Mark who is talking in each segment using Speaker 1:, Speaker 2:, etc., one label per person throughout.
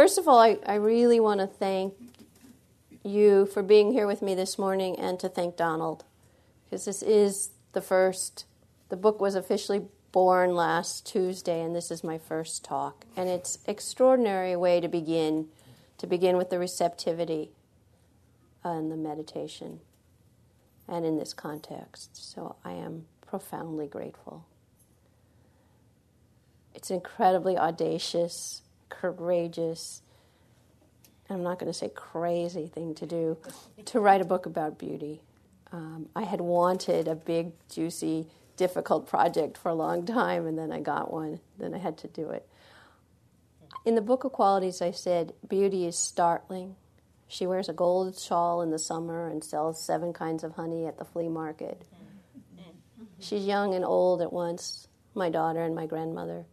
Speaker 1: First of all, I, I really want to thank you for being here with me this morning and to thank Donald because this is the first, the book was officially born last Tuesday and this is my first talk. And it's extraordinary way to begin, to begin with the receptivity and the meditation and in this context. So I am profoundly grateful. It's incredibly audacious, courageous, I'm not going to say crazy thing to do, to write a book about beauty. Um, I had wanted a big, juicy, difficult project for a long time, and then I got one. Then I had to do it. In the Book of Qualities, I said, Beauty is startling. She wears a gold shawl in the summer and sells seven kinds of honey at the flea market. She's young and old at once, my daughter and my grandmother.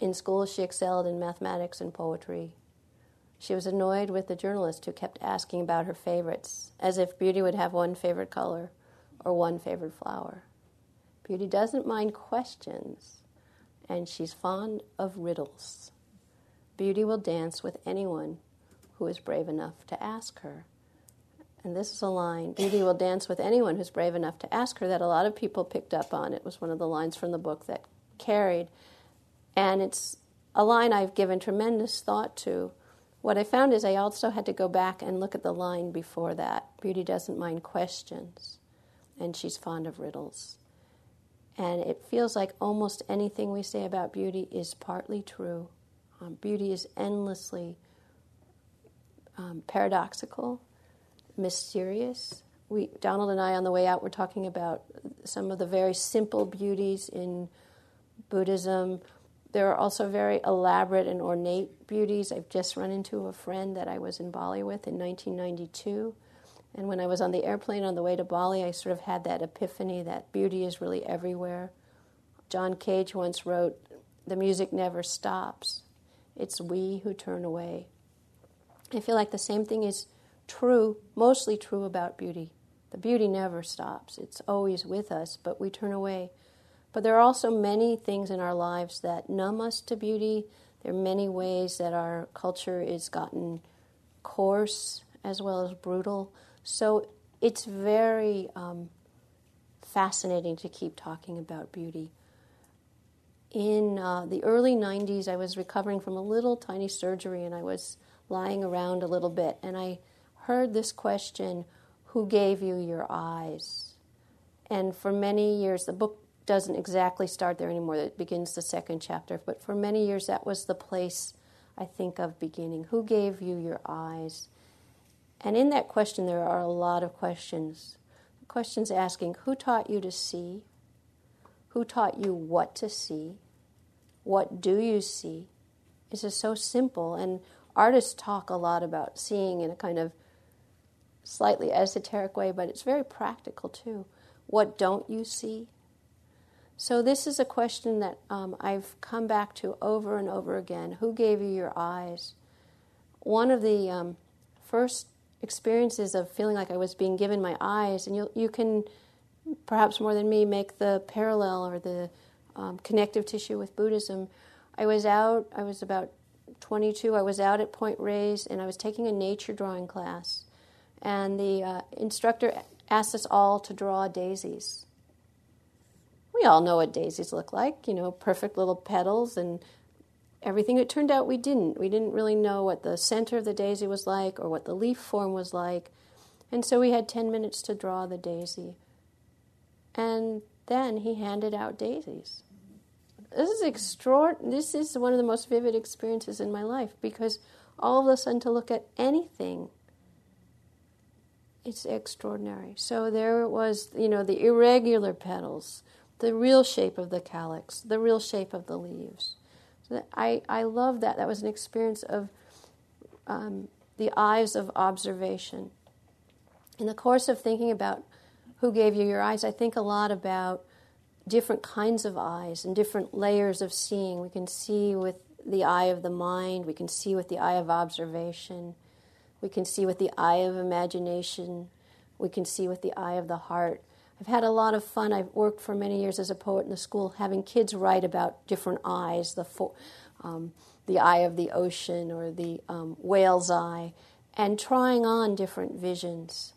Speaker 1: In school, she excelled in mathematics and poetry. She was annoyed with the journalist who kept asking about her favorites, as if Beauty would have one favorite color or one favorite flower. Beauty doesn't mind questions, and she's fond of riddles. Beauty will dance with anyone who is brave enough to ask her. And this is a line Beauty will dance with anyone who's brave enough to ask her that a lot of people picked up on. It was one of the lines from the book that carried. And it's a line I've given tremendous thought to what I found is I also had to go back and look at the line before that. Beauty doesn't mind questions, and she's fond of riddles. And it feels like almost anything we say about beauty is partly true. Um, beauty is endlessly um, paradoxical, mysterious. We, Donald and I, on the way out, were talking about some of the very simple beauties in Buddhism, there are also very elaborate and ornate beauties. I've just run into a friend that I was in Bali with in 1992. And when I was on the airplane on the way to Bali, I sort of had that epiphany that beauty is really everywhere. John Cage once wrote, The music never stops. It's we who turn away. I feel like the same thing is true, mostly true about beauty. The beauty never stops, it's always with us, but we turn away. But there are also many things in our lives that numb us to beauty. There are many ways that our culture is gotten coarse as well as brutal. So it's very um, fascinating to keep talking about beauty. In uh, the early 90s, I was recovering from a little tiny surgery and I was lying around a little bit and I heard this question Who gave you your eyes? And for many years, the book doesn't exactly start there anymore. It begins the second chapter. But for many years, that was the place I think of beginning. Who gave you your eyes? And in that question, there are a lot of questions. Questions asking who taught you to see? Who taught you what to see? What do you see? It's just so simple. And artists talk a lot about seeing in a kind of slightly esoteric way, but it's very practical too. What don't you see? So, this is a question that um, I've come back to over and over again. Who gave you your eyes? One of the um, first experiences of feeling like I was being given my eyes, and you, you can perhaps more than me make the parallel or the um, connective tissue with Buddhism. I was out, I was about 22, I was out at Point Reyes, and I was taking a nature drawing class. And the uh, instructor asked us all to draw daisies we all know what daisies look like, you know, perfect little petals and everything. It turned out we didn't. We didn't really know what the center of the daisy was like or what the leaf form was like. And so we had 10 minutes to draw the daisy. And then he handed out daisies. This is extraordinary. This is one of the most vivid experiences in my life because all of a sudden to look at anything it's extraordinary. So there was, you know, the irregular petals, the real shape of the calyx, the real shape of the leaves. So I, I love that. That was an experience of um, the eyes of observation. In the course of thinking about who gave you your eyes, I think a lot about different kinds of eyes and different layers of seeing. We can see with the eye of the mind, we can see with the eye of observation, we can see with the eye of imagination, we can see with the eye of the heart. I've had a lot of fun. I've worked for many years as a poet in the school, having kids write about different eyes, the fo- um, the eye of the ocean or the um, whale's eye, and trying on different visions.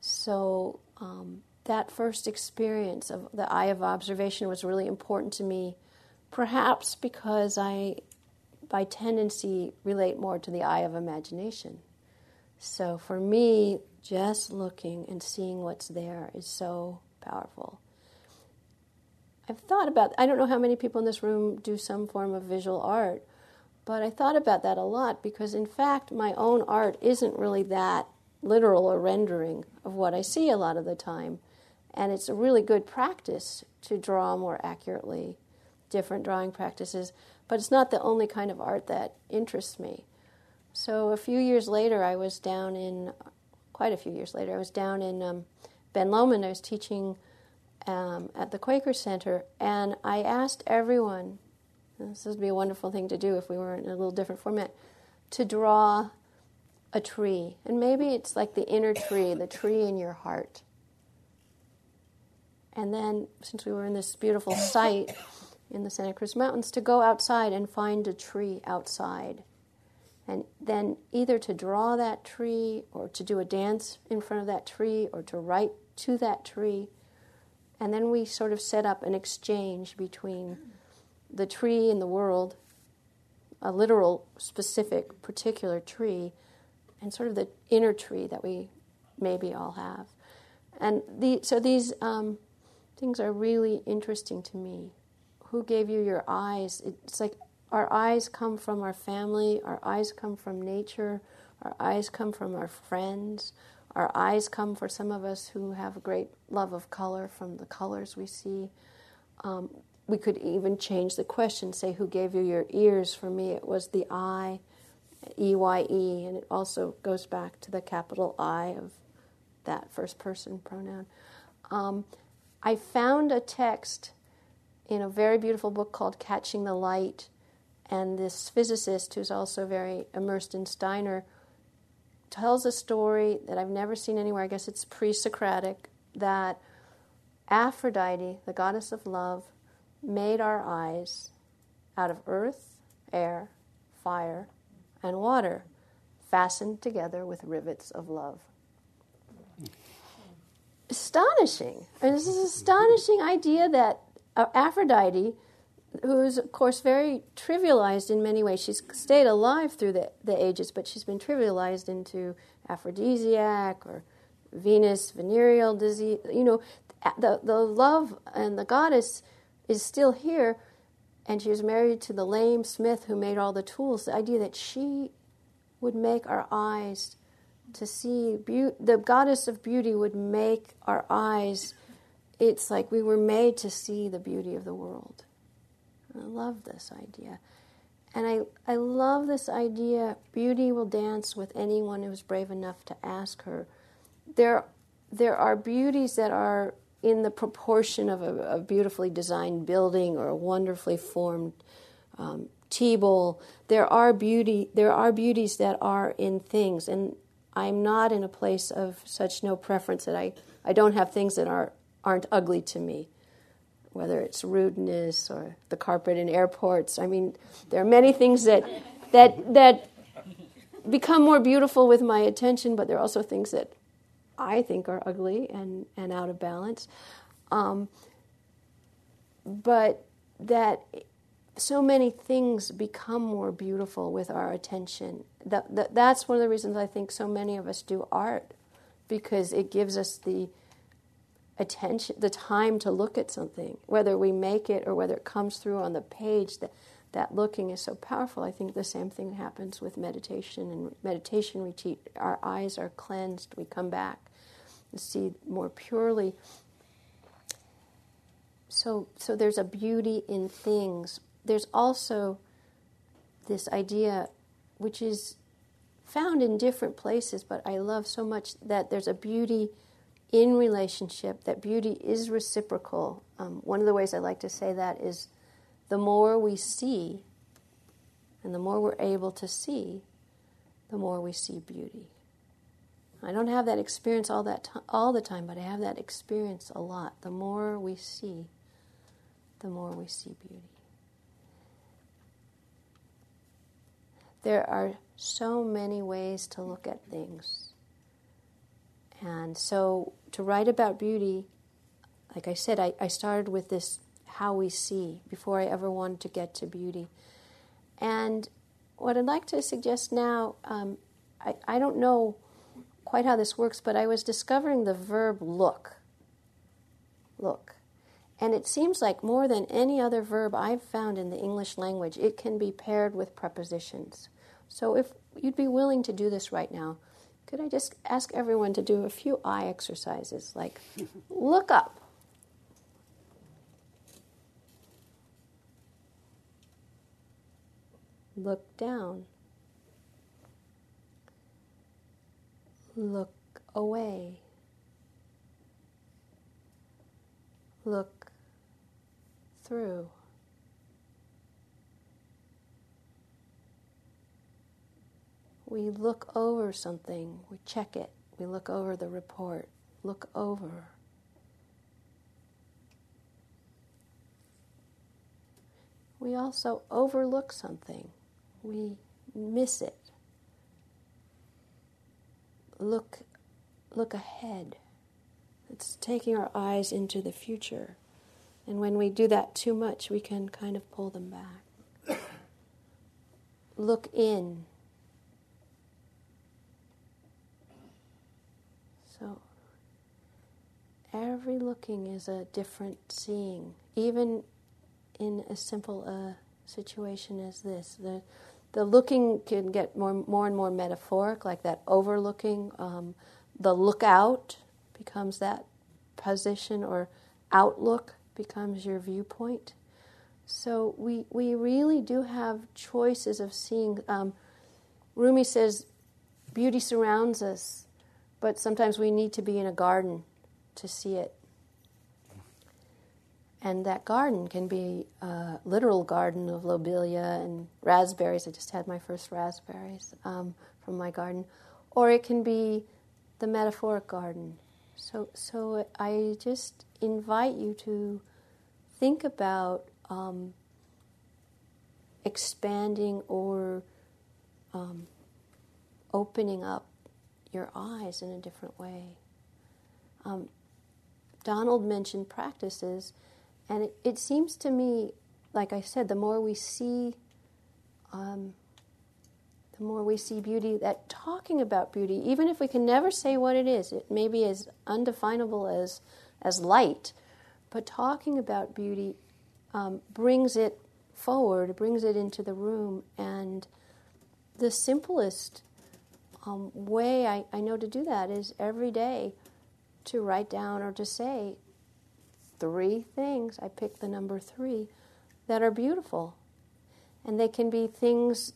Speaker 1: So um, that first experience of the eye of observation was really important to me, perhaps because I, by tendency, relate more to the eye of imagination. So for me, just looking and seeing what's there is so powerful. I've thought about, I don't know how many people in this room do some form of visual art, but I thought about that a lot because, in fact, my own art isn't really that literal or rendering of what I see a lot of the time. And it's a really good practice to draw more accurately, different drawing practices, but it's not the only kind of art that interests me. So a few years later, I was down in, quite a few years later, I was down in um, Ben Lomond. I was teaching um, at the Quaker Center, and I asked everyone, this would be a wonderful thing to do if we were in a little different format, to draw a tree. And maybe it's like the inner tree, the tree in your heart. And then, since we were in this beautiful site in the Santa Cruz Mountains, to go outside and find a tree outside. And then either to draw that tree, or to do a dance in front of that tree, or to write to that tree. And then we sort of set up an exchange between the tree in the world, a literal, specific, particular tree, and sort of the inner tree that we maybe all have. And the, so these um, things are really interesting to me. Who gave you your eyes? It's like our eyes come from our family, our eyes come from nature, our eyes come from our friends, our eyes come for some of us who have a great love of color from the colors we see. Um, we could even change the question, say, Who gave you your ears? For me, it was the I, E Y E, and it also goes back to the capital I of that first person pronoun. Um, I found a text in a very beautiful book called Catching the Light, and this physicist, who's also very immersed in Steiner, tells a story that I've never seen anywhere. I guess it's pre Socratic that Aphrodite, the goddess of love, made our eyes out of earth, air, fire, and water, fastened together with rivets of love. Astonishing. And this is an astonishing idea that uh, Aphrodite, who's, of course, very trivialized in many ways, she's stayed alive through the, the ages, but she's been trivialized into aphrodisiac or Venus, venereal disease. You know, the, the love and the goddess is still here, and she was married to the lame smith who made all the tools. The idea that she would make our eyes to see be- the goddess of beauty would make our eyes. It's like we were made to see the beauty of the world. I love this idea. And I, I love this idea beauty will dance with anyone who's brave enough to ask her. There, there are beauties that are in the proportion of a, a beautifully designed building or a wonderfully formed um, tea bowl. There are beauty. There are beauties that are in things, and I'm not in a place of such no preference that I, I don't have things that are aren't ugly to me, whether it's rudeness or the carpet in airports. I mean, there are many things that that that become more beautiful with my attention, but there are also things that I think are ugly and, and out of balance. Um, but that so many things become more beautiful with our attention. That, that, that's one of the reasons I think so many of us do art, because it gives us the attention, the time to look at something, whether we make it or whether it comes through on the page. That that looking is so powerful. I think the same thing happens with meditation and meditation retreat. Our eyes are cleansed. We come back and see more purely. So, so there's a beauty in things. There's also this idea, which is found in different places, but I love so much that there's a beauty in relationship, that beauty is reciprocal. Um, one of the ways I like to say that is the more we see, and the more we're able to see, the more we see beauty. I don't have that experience all that to- all the time, but I have that experience a lot. The more we see, the more we see beauty. There are so many ways to look at things. And so to write about beauty, like I said, I, I started with this how we see before I ever wanted to get to beauty. And what I'd like to suggest now, um, I, I don't know quite how this works, but I was discovering the verb look. Look. And it seems like more than any other verb I've found in the English language, it can be paired with prepositions. So if you'd be willing to do this right now, could I just ask everyone to do a few eye exercises like look up? Look down. Look away. Look through. We look over something, we check it, we look over the report, look over. We also overlook something, we miss it. Look, look ahead. It's taking our eyes into the future. And when we do that too much, we can kind of pull them back. look in. So every looking is a different seeing, even in as simple a situation as this. The, the looking can get more, more and more metaphoric, like that overlooking. Um, the lookout becomes that position, or outlook becomes your viewpoint. So we, we really do have choices of seeing. Um, Rumi says, beauty surrounds us, but sometimes we need to be in a garden to see it. And that garden can be a literal garden of lobelia and raspberries. I just had my first raspberries um, from my garden. Or it can be the metaphoric garden. So, so I just invite you to think about um, expanding or um, opening up your eyes in a different way. Um, Donald mentioned practices, and it, it, seems to me, like I said, the more we see, um, the more we see beauty, that talking about beauty, even if we can never say what it is, it may be as undefinable as, as light, but talking about beauty um, brings it forward, brings it into the room, and the simplest um, way I, I know to do that is every day to write down or to say three things. I pick the number three that are beautiful. And they can be things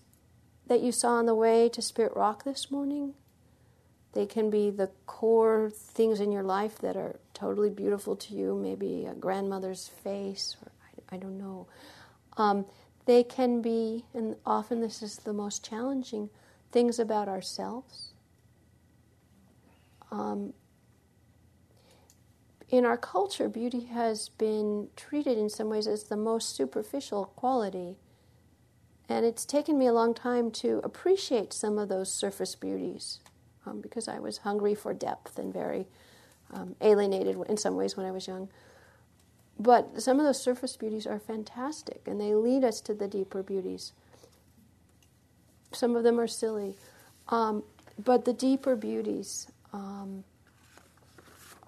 Speaker 1: that you saw on the way to Spirit Rock this morning. They can be the core things in your life that are totally beautiful to you, maybe a grandmother's face, or I, I don't know. Um, they can be, and often this is the most challenging, things about ourselves. Um, in our culture, beauty has been treated in some ways as the most superficial quality. And it's taken me a long time to appreciate some of those surface beauties um, because I was hungry for depth and very um, alienated in some ways when I was young. But some of those surface beauties are fantastic and they lead us to the deeper beauties. Some of them are silly. Um, but the deeper beauties um,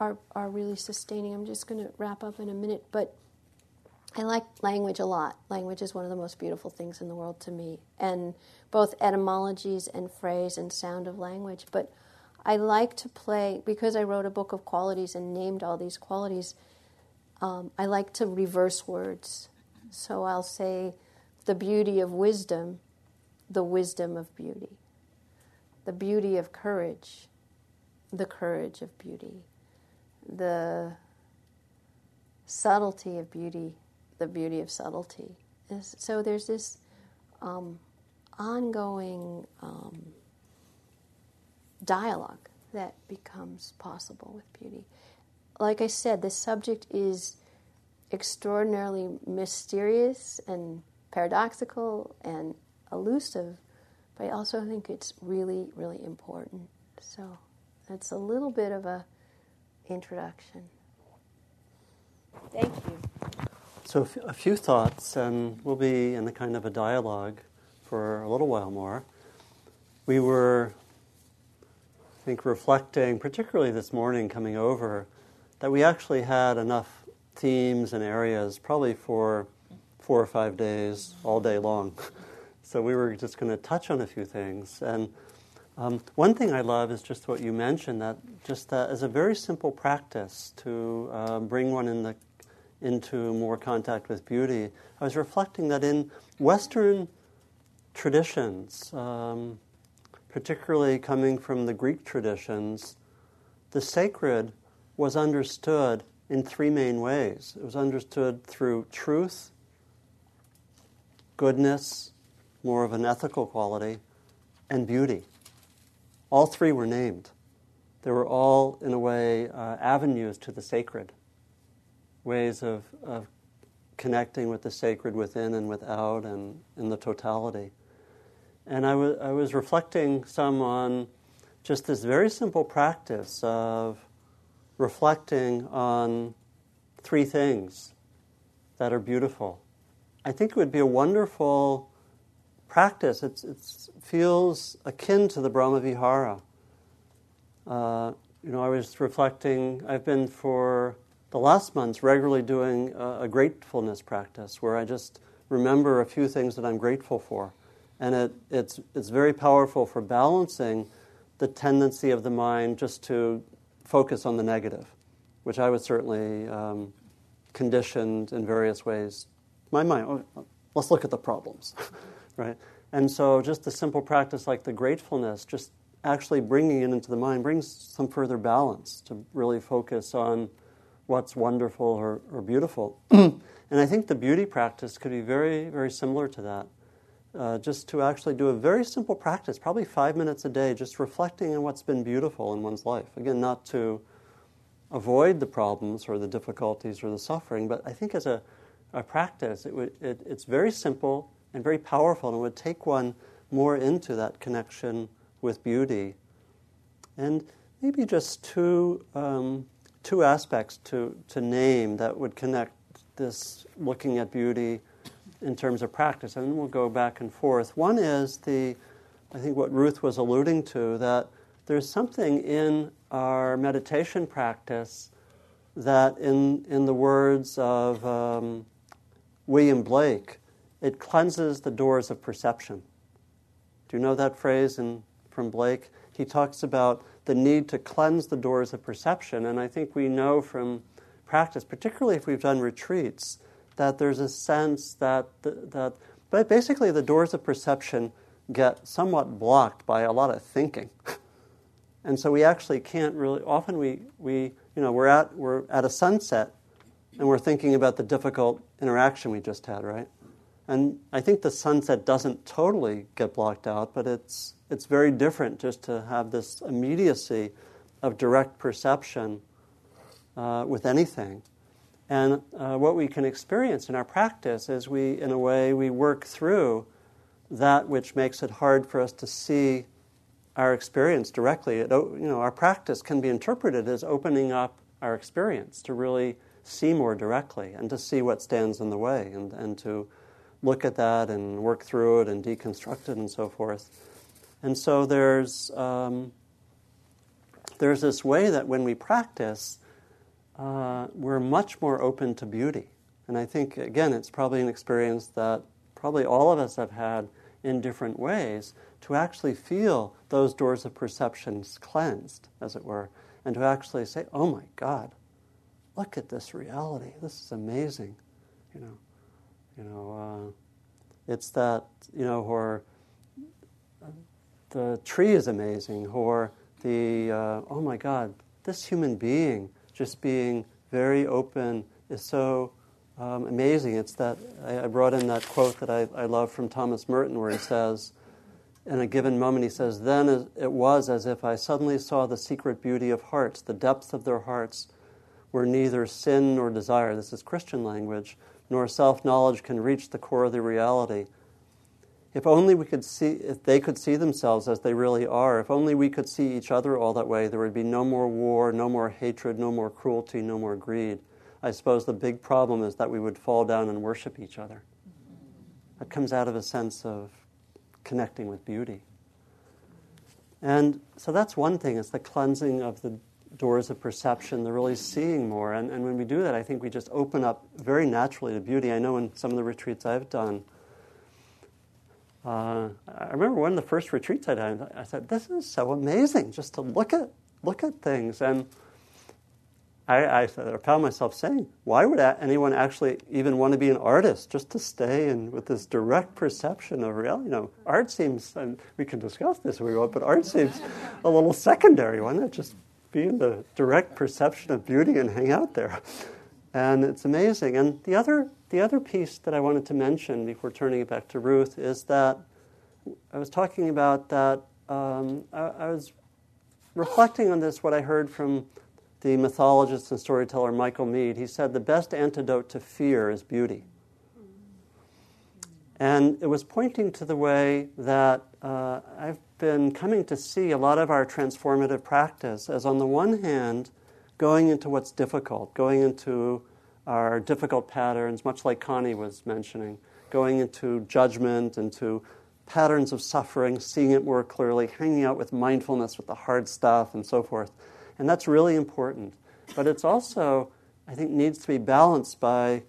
Speaker 1: are, are really sustaining. I'm just going to wrap up in a minute, but I like language a lot. Language is one of the most beautiful things in the world to me, and both etymologies and phrase and sound of language. But I like to play, because I wrote a book of qualities and named all these qualities, um, I like to reverse words. So I'll say the beauty of wisdom the wisdom of beauty, the beauty of courage, the courage of beauty, the subtlety of beauty, the beauty of subtlety. So there's this um, ongoing um, dialogue that becomes possible with beauty. Like I said, the subject is extraordinarily mysterious and paradoxical and elusive, but I also think it's really, really important. So that's a little bit of a introduction. Thank you.
Speaker 2: So a few thoughts, and we'll be in the kind of a dialogue for a little while more. We were, I think, reflecting, particularly this morning coming over, that we actually had enough themes and areas probably for four or five days, all day long. so we were just going to touch on a few things. And um, one thing I love is just what you mentioned that just that as a very simple practice to uh, bring one in the, into more contact with beauty. I was reflecting that in Western traditions, um, particularly coming from the Greek traditions, the sacred was understood in three main ways. It was understood through truth, goodness, more of an ethical quality, and beauty. All three were named. They were all, in a way, uh, avenues to the sacred, ways of, of connecting with the sacred within and without and in the totality. And I, w- I was reflecting some on just this very simple practice of reflecting on three things that are beautiful. I think it would be a wonderful practice. It feels akin to the Brahma Vihara. Uh, you know, I was reflecting, I've been for the last months regularly doing a, a, gratefulness practice where I just remember a few things that I'm grateful for. And it, it's, it's very powerful for balancing the tendency of the mind just to focus on the negative, which I was certainly um, conditioned in various ways. My mind, let's look at the problems, right? And so, just a simple practice like the gratefulness, just actually bringing it into the mind, brings some further balance to really focus on what's wonderful or, or beautiful. and I think the beauty practice could be very, very similar to that. Uh, just to actually do a very simple practice, probably five minutes a day, just reflecting on what's been beautiful in one's life. Again, not to avoid the problems or the difficulties or the suffering, but I think as a, a practice, it, would, it, it's very simple and very powerful, and would take one more into that connection with beauty. And maybe just two, um, two aspects to, to name that would connect this looking at beauty in terms of practice, and then we'll go back and forth. One is the, I think what Ruth was alluding to, that there's something in our meditation practice that, in, in the words of um, William Blake, it cleanses the doors of perception. Do you know that phrase in, from Blake? He talks about the need to cleanse the doors of perception, and I think we know from practice, particularly if we've done retreats, that there's a sense that, that but basically the doors of perception get somewhat blocked by a lot of thinking. and so we actually can't really, often we, we you know, we're at, we're at a sunset and we're thinking about the difficult interaction we just had, right? And I think the sunset doesn't totally get blocked out, but it's, it's very different just to have this immediacy of direct perception uh, with anything. And uh, what we can experience in our practice is we, in a way, we work through that which makes it hard for us to see our experience directly. It, you know, our practice can be interpreted as opening up our experience to really see more directly and to see what stands in the way and, and to look at that and work through it and deconstruct it and so forth. And so there's, um, there's this way that when we practice, uh, we're much more open to beauty. And I think, again, it's probably an experience that probably all of us have had in different ways to actually feel those doors of perceptions cleansed, as it were, and to actually say, oh my God, look at this reality. This is amazing. You know, you know, uh, it's that, you know, or the tree is amazing, or the, uh, oh my God, this human being just being very open is so um, amazing. It's that I, I, brought in that quote that I, I love from Thomas Merton, where he says, in a given moment, he says, Then it was as if I suddenly saw the secret beauty of hearts, the depth of their hearts, where neither sin nor desire, this is Christian language, nor self knowledge can reach the core of the reality. If only we could see, if they could see themselves as they really are, if only we could see each other all that way, there would be no more war, no more hatred, no more cruelty, no more greed. I suppose the big problem is that we would fall down and worship each other. That comes out of a sense of connecting with beauty. And so that's one thing, it's the cleansing of the doors of perception, the really seeing more. And, and when we do that, I think we just open up very naturally to beauty. I know in some of the retreats I've done, uh, I remember one of the first retreats I did, I said, this is so amazing just to look at, look at things. And I, I, found myself saying, why would anyone actually even want to be an artist just to stay in with this direct perception of reality? You know, art seems, and we can discuss this if we want, but art seems a little secondary. Why not just be in the direct perception of beauty and hang out there? And it's amazing. And the other, the other piece that I wanted to mention before turning it back to Ruth is that I was talking about that, um, I, I was reflecting on this, what I heard from the mythologist and storyteller Michael Meade. he said the best antidote to fear is beauty. And it was pointing to the way that uh, I've been coming to see a lot of our transformative practice as, on the one hand, going into what's difficult, going into our difficult patterns, much like Connie was mentioning, going into judgment, into patterns of suffering, seeing it more clearly, hanging out with mindfulness with the hard stuff, and so forth. And that's really important. But it's also, I think, needs to be balanced by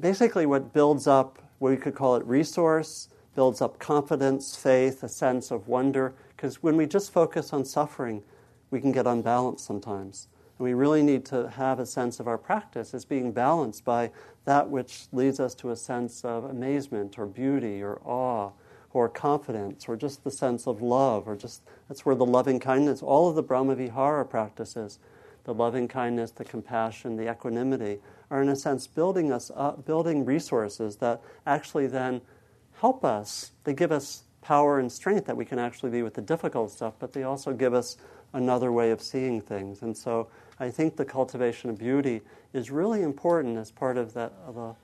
Speaker 2: basically what builds up, what we could call it resource, builds up confidence, faith, a sense of wonder. Because when we just focus on suffering, we can get unbalanced sometimes. And we really need to have a sense of our practice as being balanced by that which leads us to a sense of amazement or beauty or awe or confidence or just the sense of love or just that's where the loving kindness all of the brahmavihara practices the loving kindness the compassion the equanimity are in a sense building us up building resources that actually then help us they give us power and strength that we can actually be with the difficult stuff but they also give us another way of seeing things and so i think the cultivation of beauty is really important as part of that of a,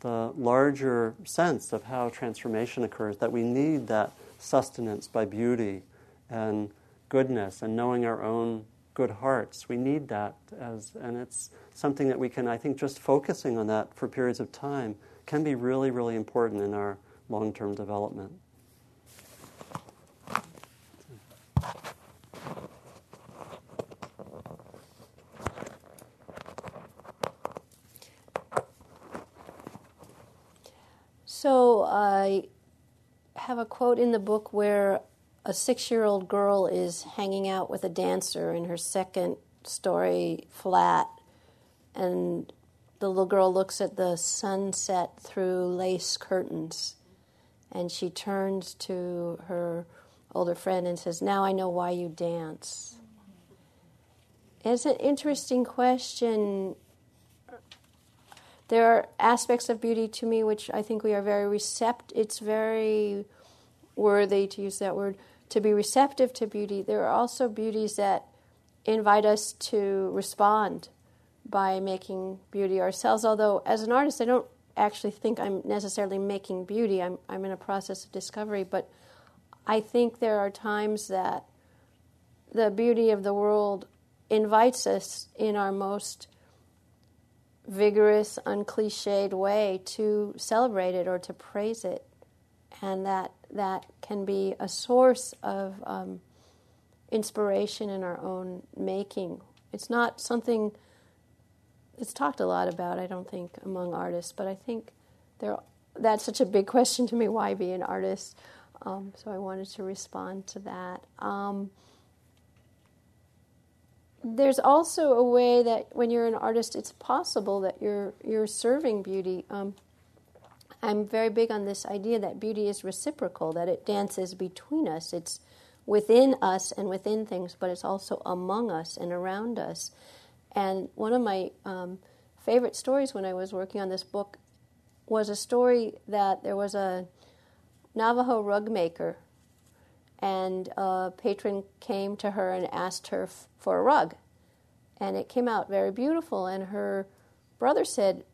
Speaker 2: the larger sense of how transformation occurs, that we need that sustenance by beauty and goodness and knowing our own good hearts. We need that as, and it's something that we can, I think, just focusing on that for periods of time can be really, really important in our long term development.
Speaker 1: So I have a quote in the book where a six year old girl is hanging out with a dancer in her second story flat, and the little girl looks at the sunset through lace curtains, and she turns to her older friend and says, Now I know why you dance. It's an interesting question there are aspects of beauty to me which I think we are very receptive. It's very worthy to use that word to be receptive to beauty. There are also beauties that invite us to respond by making beauty ourselves. Although, as an artist, I don't actually think I'm necessarily making beauty. I'm I'm in a process of discovery, but I think there are times that the beauty of the world invites us in our most vigorous, uncliched way to celebrate it or to praise it, and that that can be a source of um, inspiration in our own making. It's not something it's talked a lot about. I don't think among artists, but I think there that's such a big question to me. Why be an artist? Um, so I wanted to respond to that. Um, there's also a way that when you're an artist, it's possible that you're you're serving beauty. Um, I'm very big on this idea that beauty is reciprocal, that it dances between us. It's within us and within things, but it's also among us and around us. And one of my um, favorite stories when I was working on this book was a story that there was a Navajo rug maker and a patron came to her and asked her f- for a rug. And it came out very beautiful, and her brother said,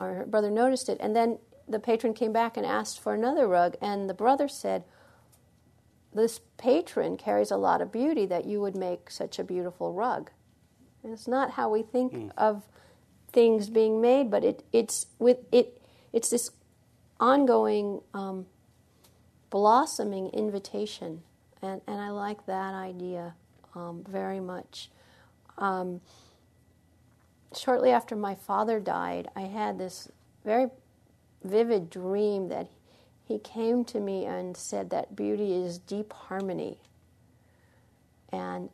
Speaker 1: or her brother noticed it, and then the patron came back and asked for another rug, and the brother said, This patron carries a lot of beauty that you would make such a beautiful rug. It's not how we think mm. of things being made, but it, it's with it it's this ongoing um, blossoming invitation, and, and I like that idea um, very much. Um, shortly after my father died, I had this very vivid dream that he came to me and said that beauty is deep harmony. And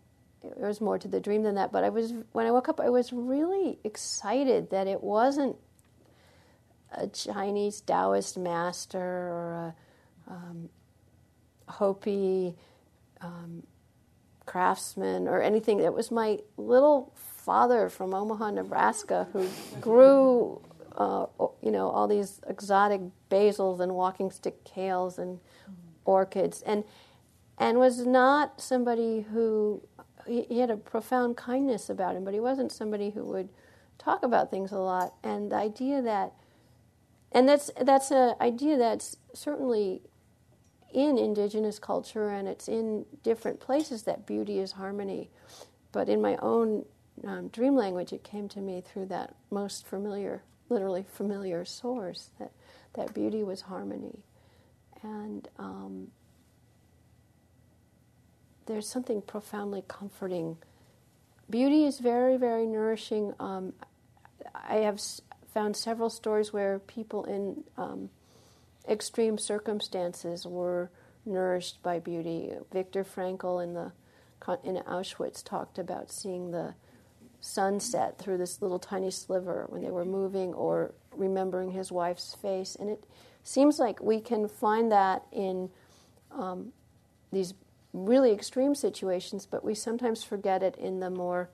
Speaker 1: there was more to the dream than that, but I was when I woke up, I was really excited that it wasn't a Chinese Taoist master or a um, Hopi um, craftsman or anything. It was my little father from Omaha, Nebraska, who grew, uh, you know, all these exotic basils and walking stick kales and orchids, and and was not somebody who he, had a profound kindness about him, but he wasn't somebody who would talk about things a lot. And the idea that, and that's that's an idea that's certainly in indigenous culture and it's in different places that beauty is harmony. But in my own um, dream language, it came to me through that most familiar, literally familiar source that that beauty was harmony, and um, there's something profoundly comforting. Beauty is very, very nourishing. Um, I have found several stories where people in um, extreme circumstances were nourished by beauty. Viktor Frankl in the in Auschwitz talked about seeing the sunset through this little tiny sliver when they were moving, or remembering his wife's face. And it seems like we can find that in um, these really extreme situations, but we sometimes forget it in the more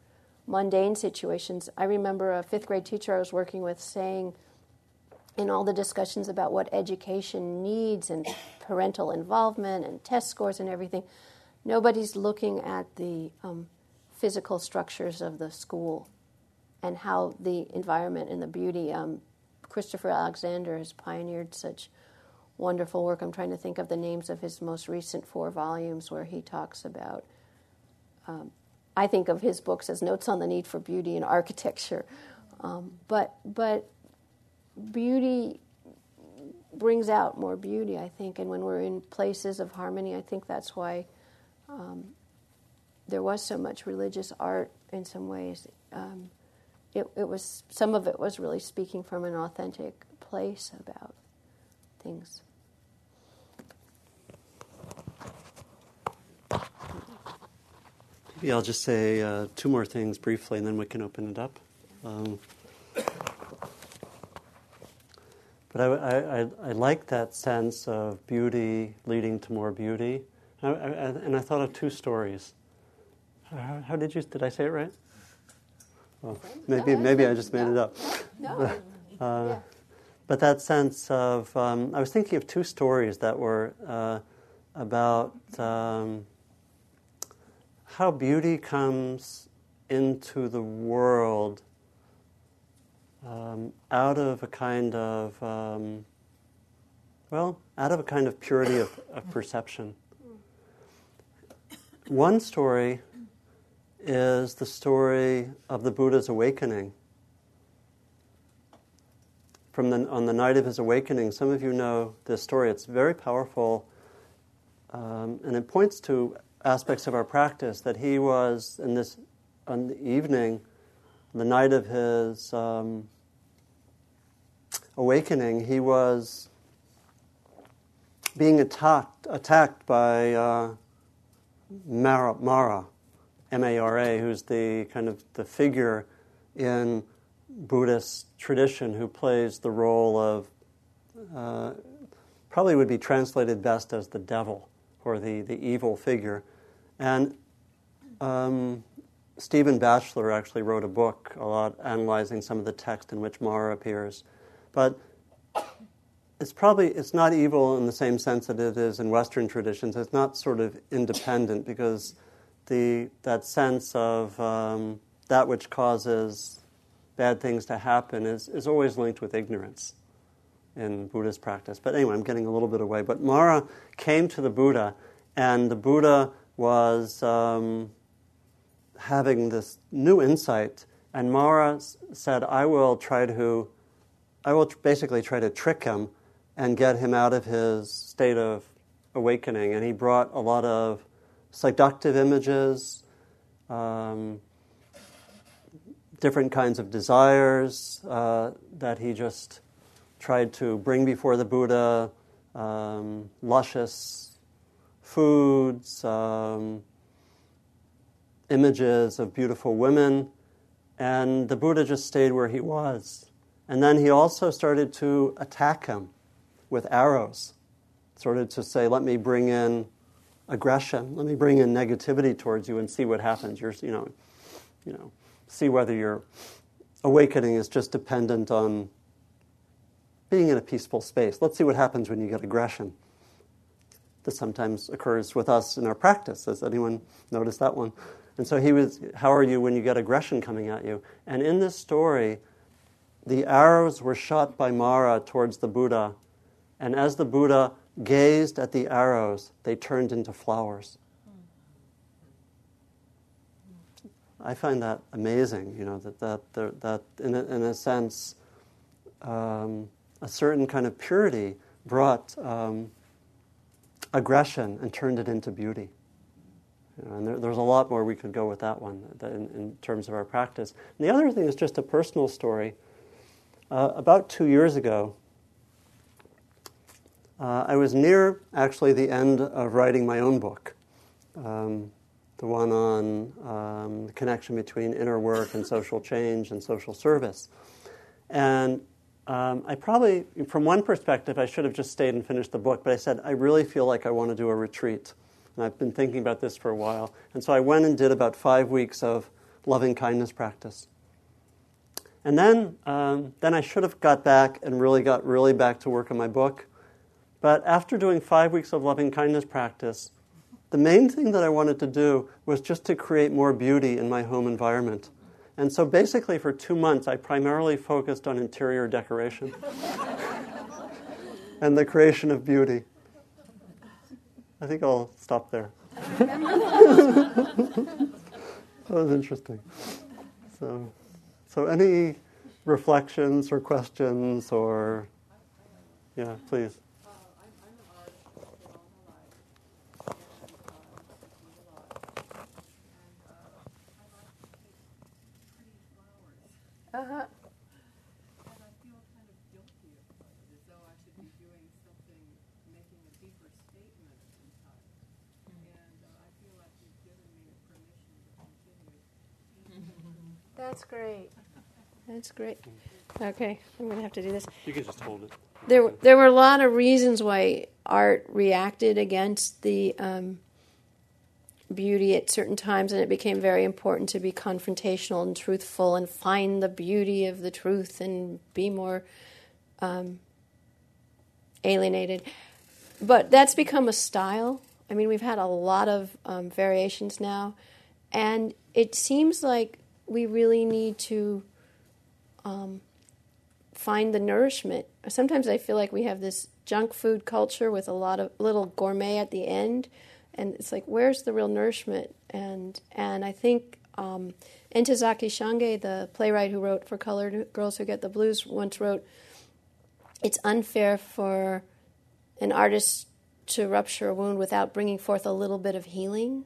Speaker 1: mundane situations. I remember a fifth grade teacher I was working with saying, in all the discussions about what education needs and parental involvement and test scores and everything, nobody's looking at the um, physical structures of the school and how the environment and the beauty. Um, Christopher Alexander has pioneered such wonderful work. I'm trying to think of the names of his most recent four volumes where he talks about. Um, I think of his books as notes on the need for beauty in architecture, um, but but beauty brings out more beauty, I think, and when we're in places of harmony, I think that's why um, there was so much religious art in some ways. Um, it, it was some of it was really speaking from an authentic place about things.
Speaker 2: Maybe I'll just say uh, two more things briefly and then we can open it up. Um, but I, I, I, I, like that sense of beauty leading to more beauty. I, and I thought of two stories. How, how, did you, did I say it right? Well, maybe, maybe I just made it up. No. Uh. But that sense of, um, I was thinking of two stories that were uh, about um, how beauty comes into the world um, out of a kind of, um, well, out of a kind of purity of, of perception. One story is the story of the Buddha's awakening from the, on the night of his awakening. Some of you know this story. It's very powerful, um, and it points to aspects of our practice. That he was in this on the evening, the night of his um, awakening, he was being attacked attacked by uh, Mara, Mara, M-A-R-A, who's the kind of the figure in Buddhist tradition who plays the role of, uh, probably would be translated best as the devil or the, the evil figure. And um, Stephen Batchelor actually wrote a book a lot analyzing some of the text in which Mara appears. But it's probably it's not evil in the same sense that it is in Western traditions. It's not sort of independent because the that sense of um, that which causes bad things to happen is, is always linked with ignorance in Buddhist practice. But anyway, I'm getting a little bit away. But Mara came to the Buddha, and the Buddha was um, having this new insight. And Mara said, "I will try to, I will basically try to trick him and get him out of his state of awakening." And he brought a lot of seductive images. Um, different kinds of desires uh, that he just tried to bring before the Buddha, um, luscious foods, um, images of beautiful women, and the Buddha just stayed where he was. And then he also started to attack him with arrows, started to say, Let me bring in aggression, let me bring in negativity towards you and see what happens. You're, you know, you know, see whether your awakening is just dependent on being in a peaceful space. Let's see what happens when you get aggression. This sometimes occurs with us in our practice. Has anyone noticed that one? And so he was, How are you when you get aggression coming at you? And in this story, the arrows were shot by Mara towards the Buddha. And as the Buddha gazed at the arrows, they turned into flowers. I find that amazing, you know, that, that, that in, a, in a sense, um, a certain kind of purity brought um, aggression and turned it into beauty. You know, and there, there's a lot more we could go with that one in, in, terms of our practice. And the other thing is just a personal story. Uh, about two years ago, uh, I was near actually the end of writing my own book. Um, the one on um, the connection between inner work and social change and social service. And um, I probably, from one perspective, I should have just stayed and finished the book, but I said, I really feel like I want to do a retreat. And I've been thinking about this for a while. And so I went and did about five weeks of loving kindness practice. And then, um, then I should have got back and really got really back to work on my book. But after doing five weeks of loving kindness practice, the main thing that I wanted to do was just to create more beauty in my home environment. And so basically, for two months, I primarily focused on interior decoration and the creation of beauty. I think I'll stop there. that was interesting. So, so any reflections or questions or, yeah, please.
Speaker 3: Uh-huh.
Speaker 4: And I feel kind of guilty about it, as though I should be doing something, making a deeper statement inside. And uh, I feel like you've given me permission to continue.
Speaker 3: That's great.
Speaker 1: That's great. Okay, I'm going to have to do this.
Speaker 2: You can just hold it.
Speaker 1: There, there were a lot of reasons why art reacted against the um, beauty at certain times, and it became very important to be confrontational and truthful and find the beauty of the truth and be more um, alienated. But that's become a style. I mean, we've had a lot of um, variations now, and it seems like we really need to um, find the nourishment. Sometimes I feel like we have this junk food culture with a lot of little gourmet at the end and it's like where's the real nourishment and and I think um, Shange, the playwright who wrote for Colored Girls Who Get the Blues, once wrote, "It's unfair for an artist to rupture a wound without bringing forth a little bit of healing."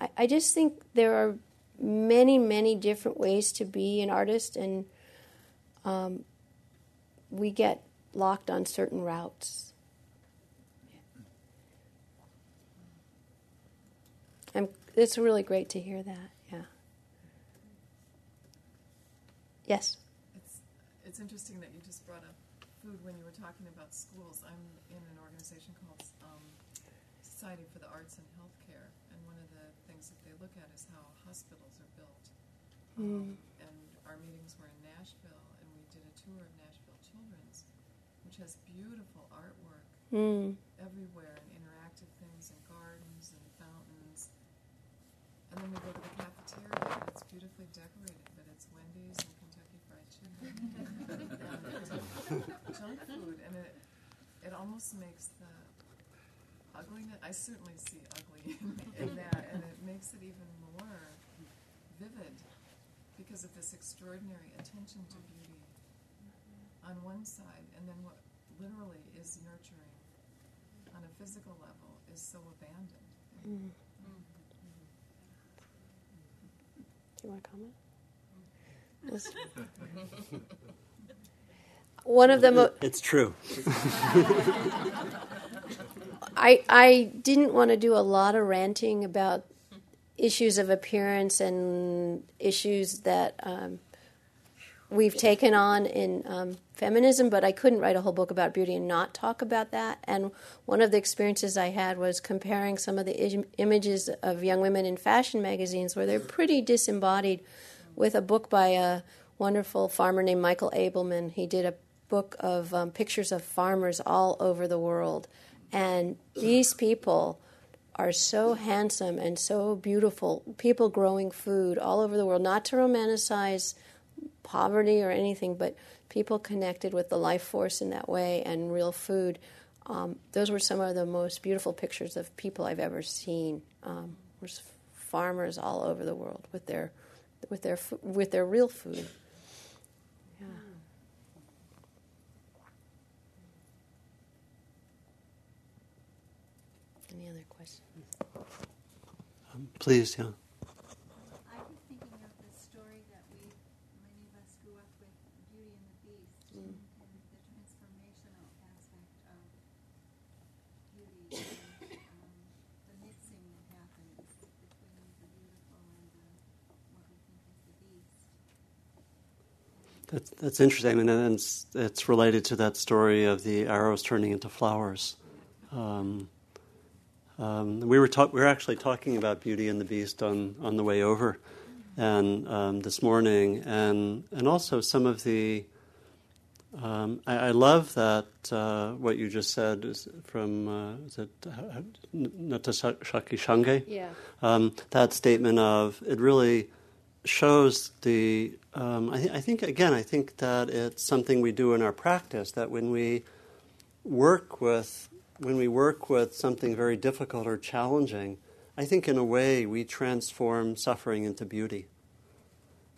Speaker 1: I, I just think there are many, many different ways to be an artist, and um, we get locked on certain routes. I'm, it's really great to hear that. Yeah. Yes.
Speaker 5: It's it's interesting that you just brought up food when you were talking about schools. I'm in an organization called um, Society for the Arts and Healthcare, and one of the things that they look at is how hospitals are built. Um, and our meetings were in Nashville, and we did a tour of Nashville Children's, which which has beautiful artwork
Speaker 1: Mm.
Speaker 5: everywhere and interactive things and gardens and fountains. And then we go to the cafeteria and it's beautifully decorated, but it's Wendy's and Kentucky Fried Chicken and junk food, and it it almost makes the ugliness. I certainly see ugly in, in that, and it makes it even more vivid because of this extraordinary attention to beauty on one side, and then what literally is nurturing on a physical level is so abandoned.
Speaker 1: Mm. Do you want to comment? One of the mo-
Speaker 2: It's true.
Speaker 1: I I didn't want to do a lot of ranting about issues of appearance and issues that um, we've taken on in um, feminism, but I couldn't write a whole book about beauty and not talk about that. And one of the experiences I had was comparing some of the Im- images of young women in fashion magazines, where they're pretty disembodied, with a book by a wonderful farmer named Michael Ableman. He did a book of um, pictures of farmers all over the world. And these people are so handsome and so beautiful. People growing food all over the world, not to romanticize poverty or anything, but people connected with the life force in that way and real food. Um, those were some of the most beautiful pictures of people I've ever seen. Um, farmers all over the world with their with their with their real food. Yeah. Any other questions?
Speaker 2: Um, please, yeah.
Speaker 3: I was thinking of the story that we, many of us grew up with, Beauty and the Beast, and the transformational aspect of beauty, and um, the mixing that happens between the beautiful and the, what we think is the beast.
Speaker 2: That's, that's interesting. I mean, and it's, it's related to that story of the arrows turning into flowers. Um, um, we were talk, we were actually talking about Beauty and the Beast on, on the way over, and um, this morning, and and also some of the. Um, I, I love that uh, what you just said is from uh, is it uh, Ntozake Shange?
Speaker 1: Yeah.
Speaker 2: um, that statement of it really shows the. Um, I, th- I think again, I think that it's something we do in our practice. That when we work with when we work with something very difficult or challenging, I think in a way we transform suffering into beauty.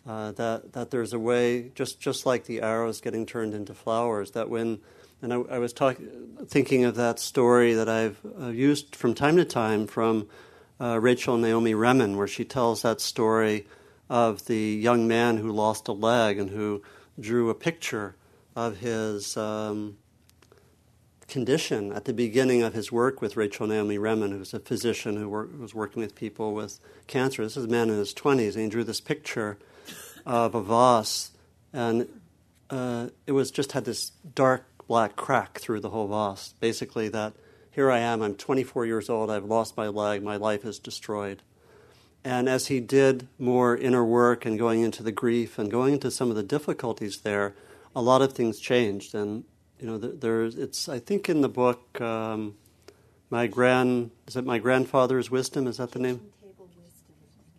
Speaker 2: Uh, that that there's a way, just just like the arrows getting turned into flowers. That when, and I, I was talking, thinking of that story that I've uh, used from time to time from uh, Rachel Naomi Remen, where she tells that story of the young man who lost a leg and who drew a picture of his um, condition at the beginning of his work with Rachel Naomi Remen, who's a physician who was working with people with cancer. This is a man in his 20s, and he drew this picture of a vase, and uh, it was just had this dark black crack through the whole vase. Basically, that here I am, I'm 24 years old, I've lost my leg, my life is destroyed. And as he did more inner work and going into the grief and going into some of the difficulties there, a lot of things changed. And you know, there's it's I think in the book, um, my grand is it my grandfather's wisdom? Is that the name?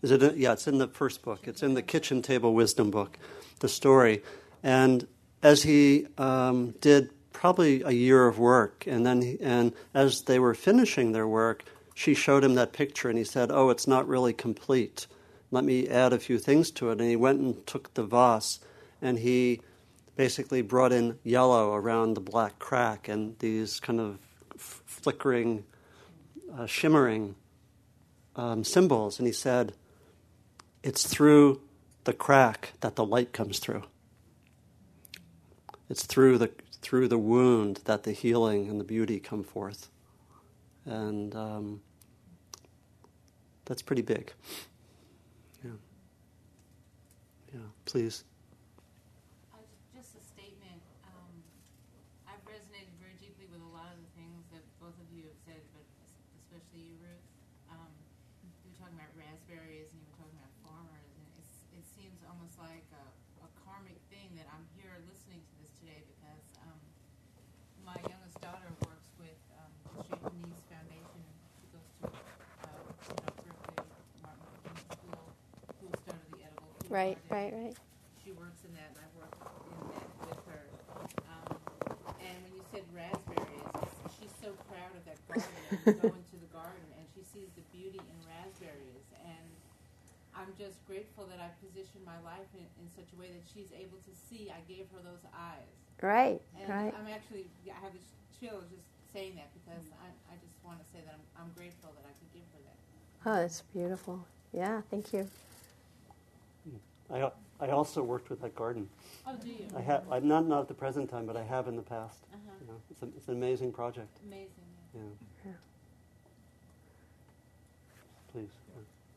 Speaker 2: Is it? Yeah, it's in the first book. It's in the kitchen table wisdom book, the story. And as he um, did probably a year of work, and then he, and as they were finishing their work, she showed him that picture, and he said, "Oh, it's not really complete. Let me add a few things to it." And he went and took the vase, and he basically brought in yellow around the black crack and these kind of f- flickering, uh, shimmering um, symbols, and he said, "It's through the crack that the light comes through." It's through the through the wound that the healing and the beauty come forth, and um, that's pretty big. Yeah. Yeah. Please.
Speaker 6: Uh, Just a statement. Um, I've resonated very deeply with a lot of the things that both of you have said, but es- especially you, Ruth. Um, you were talking about raspberries and you were talking about farmers, and it's, it seems almost like a, a karmic thing that I'm here listening to this today because um,
Speaker 1: Right, right, right.
Speaker 6: She works in that, and I work in that with her. Um, and when you said raspberries, she's so proud of that garden. And you go into the garden, and she sees the beauty in raspberries. And I'm just grateful that I positioned my life in, in such a way that she's able to see. I gave her those eyes.
Speaker 1: Right,
Speaker 6: And
Speaker 1: right.
Speaker 6: I'm actually, I have this chill just saying that because I, I just want to say that I'm, I'm grateful that I could give her that.
Speaker 1: Oh, that's beautiful. Yeah, thank you.
Speaker 2: I, I also worked with that garden.
Speaker 6: Oh, do you?
Speaker 2: I have, I'm not, not at the present time, but I have in the past.
Speaker 6: Uh-huh.
Speaker 2: You know, it's, a, it's an amazing project.
Speaker 6: Amazing.
Speaker 2: Yeah.
Speaker 1: Yeah.
Speaker 2: Please.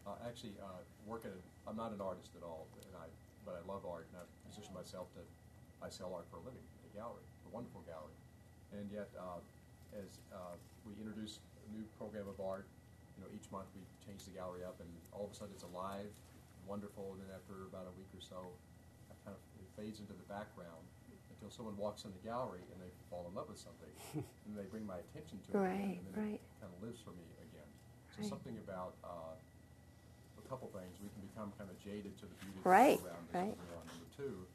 Speaker 7: Uh, actually, uh, work at a, I'm not an artist at all, and I, but I love art, and I've positioned myself to, I sell art for a living at a gallery, a wonderful gallery. And yet, uh, as uh, we introduce a new program of art, you know, each month we change the gallery up, and all of a sudden it's alive, wonderful, and then after about a week or so, it kind of it fades into the background until someone walks in the gallery and they fall in love with something, and they bring my attention to it,
Speaker 1: Right,
Speaker 7: and then
Speaker 1: right.
Speaker 7: it kind of lives for me again. So
Speaker 1: Right.
Speaker 7: something about uh, a couple things. We can become kind of jaded to the beauty
Speaker 1: Right,
Speaker 7: around us.
Speaker 1: right.
Speaker 7: Number one. Number two,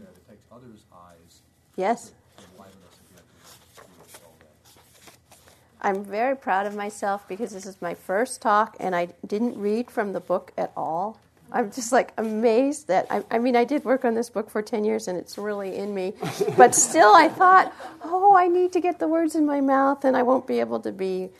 Speaker 7: that it takes others' eyes
Speaker 1: Yes.
Speaker 7: to enliven us again to beauty all that.
Speaker 1: I'm very proud of myself because this is my first talk and I didn't read from the book at all. I'm just like amazed that I, I mean I did work on this book for 10 years and it's really in me but still I thought oh I need to get the words in my mouth and I won't be able to be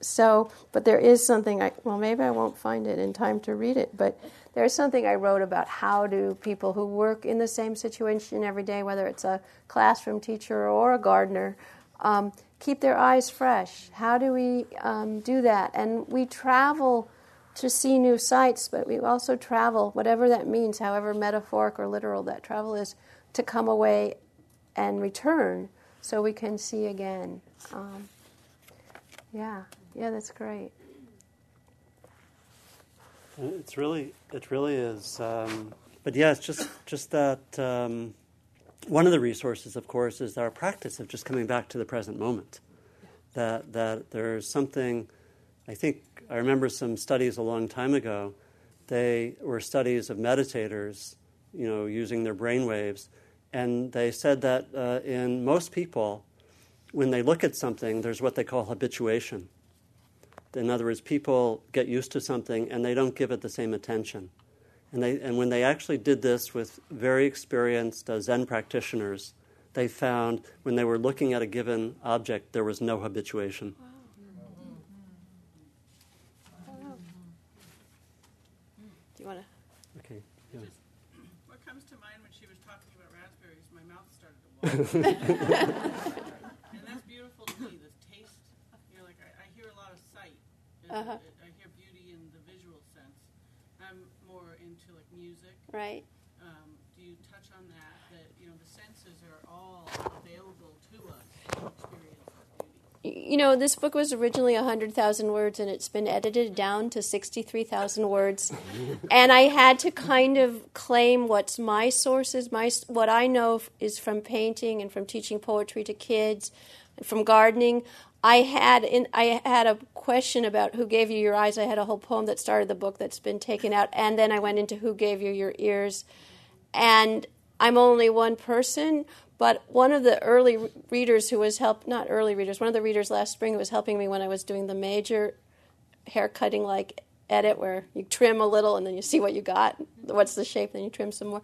Speaker 1: so but there is something I well maybe I won't find it in time to read it but there's something I wrote about how do people who work in the same situation every day whether it's a classroom teacher or a gardener um, keep their eyes fresh. How do we um, do that? And we travel to see new sights but we also travel whatever that means however metaphoric or literal that travel is to come away and return so we can see again um, yeah, yeah, that's great.
Speaker 2: It's really, it really is. Um, but yeah, it's just, just that um, one of the resources, of course, is our practice of just coming back to the present moment. That that there's something. I think I remember some studies a long time ago. They were studies of meditators, you know, using their brain waves, and they said that uh, in most people, when they look at something, there's what they call habituation. In other words, people get used to something and they don't give it the same attention. And, they, and when they actually did this with very experienced uh, Zen practitioners, they found when they were looking at a given object, there was no habituation.
Speaker 1: Do you want to?
Speaker 2: Okay. yeah.
Speaker 8: What comes to mind when she was talking about raspberries, my mouth started to water. And that's beautiful to me, this taste. You know, like I, I hear a lot of sight. and
Speaker 1: Uh-huh.
Speaker 8: I, I hear beauty in the visual sense. I'm more into like music.
Speaker 1: Right.
Speaker 8: Um, do you touch on that? That you know the senses are all available to us to experience that beauty.
Speaker 1: You know, this book was originally 100,000 words and it's been edited down to 63,000 words. and I had to kind of claim what's my sources. My, what I know is from painting and from teaching poetry to kids, and from gardening. I had in, I had a question about who gave you your eyes. I had a whole poem that started the book that's been taken out, and then I went into who gave you your ears. And I'm only one person, but one of the early readers who was help not early readers, one of the readers last spring who was helping me when I was doing the major hair cutting like edit where you trim a little and then you see what you got, what's the shape, then you trim some more.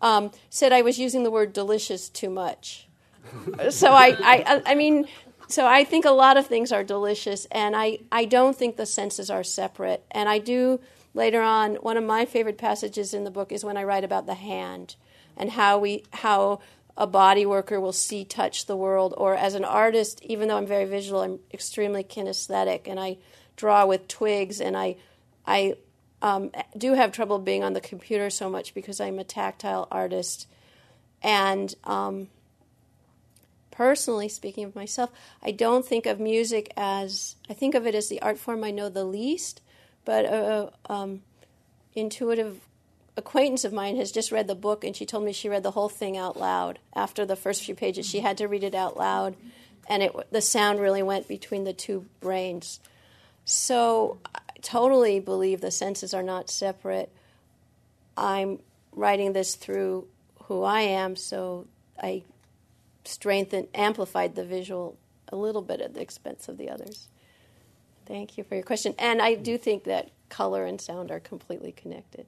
Speaker 1: Um, said I was using the word delicious too much. so I, I, I mean, so I think a lot of things are delicious, and I, I don't think the senses are separate. And I do later on. One of my favorite passages in the book is when I write about the hand and how we how a body worker will see touch the world, or as an artist, even though I'm very visual, I'm extremely kinesthetic, and I draw with twigs, and I I um, do have trouble being on the computer so much because I'm a tactile artist, and um, personally speaking of myself, I don't think of music as I think of it as the art form I know the least, but a um, intuitive acquaintance of mine has just read the book and she told me she read the whole thing out loud after the first few pages. She had to read it out loud, and it the sound really went between the two brains. So I totally believe the senses are not separate. I'm writing this through who I am, so I strengthened, amplified the visual a little bit at the expense of the others. Thank you for your question. And I do think that color and sound are completely connected.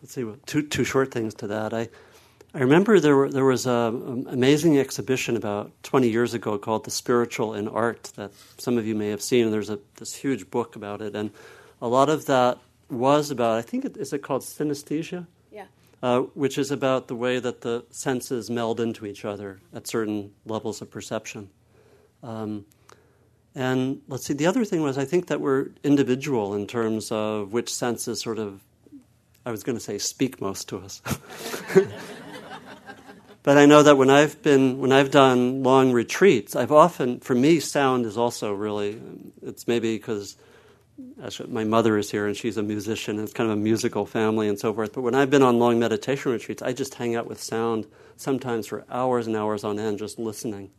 Speaker 2: Let's see, two, two short things to that. I, I remember there, were, there was an amazing exhibition about 20 years ago called The Spiritual in Art that some of you may have seen. And there's a, this huge book about it. And a lot of that was about, I think, it, is it called synesthesia?
Speaker 1: Yeah.
Speaker 2: Uh, which is about the way that the senses meld into each other at certain levels of perception. Um, and let's see, the other thing was I think that we're individual in terms of which senses sort of, I was going to say, speak most to us. but I know that when I've been, when I've done long retreats, I've often, for me, sound is also really, it's maybe because my mother is here and she's a musician and it's kind of a musical family and so forth. But when I've been on long meditation retreats, I just hang out with sound sometimes for hours and hours on end, just listening.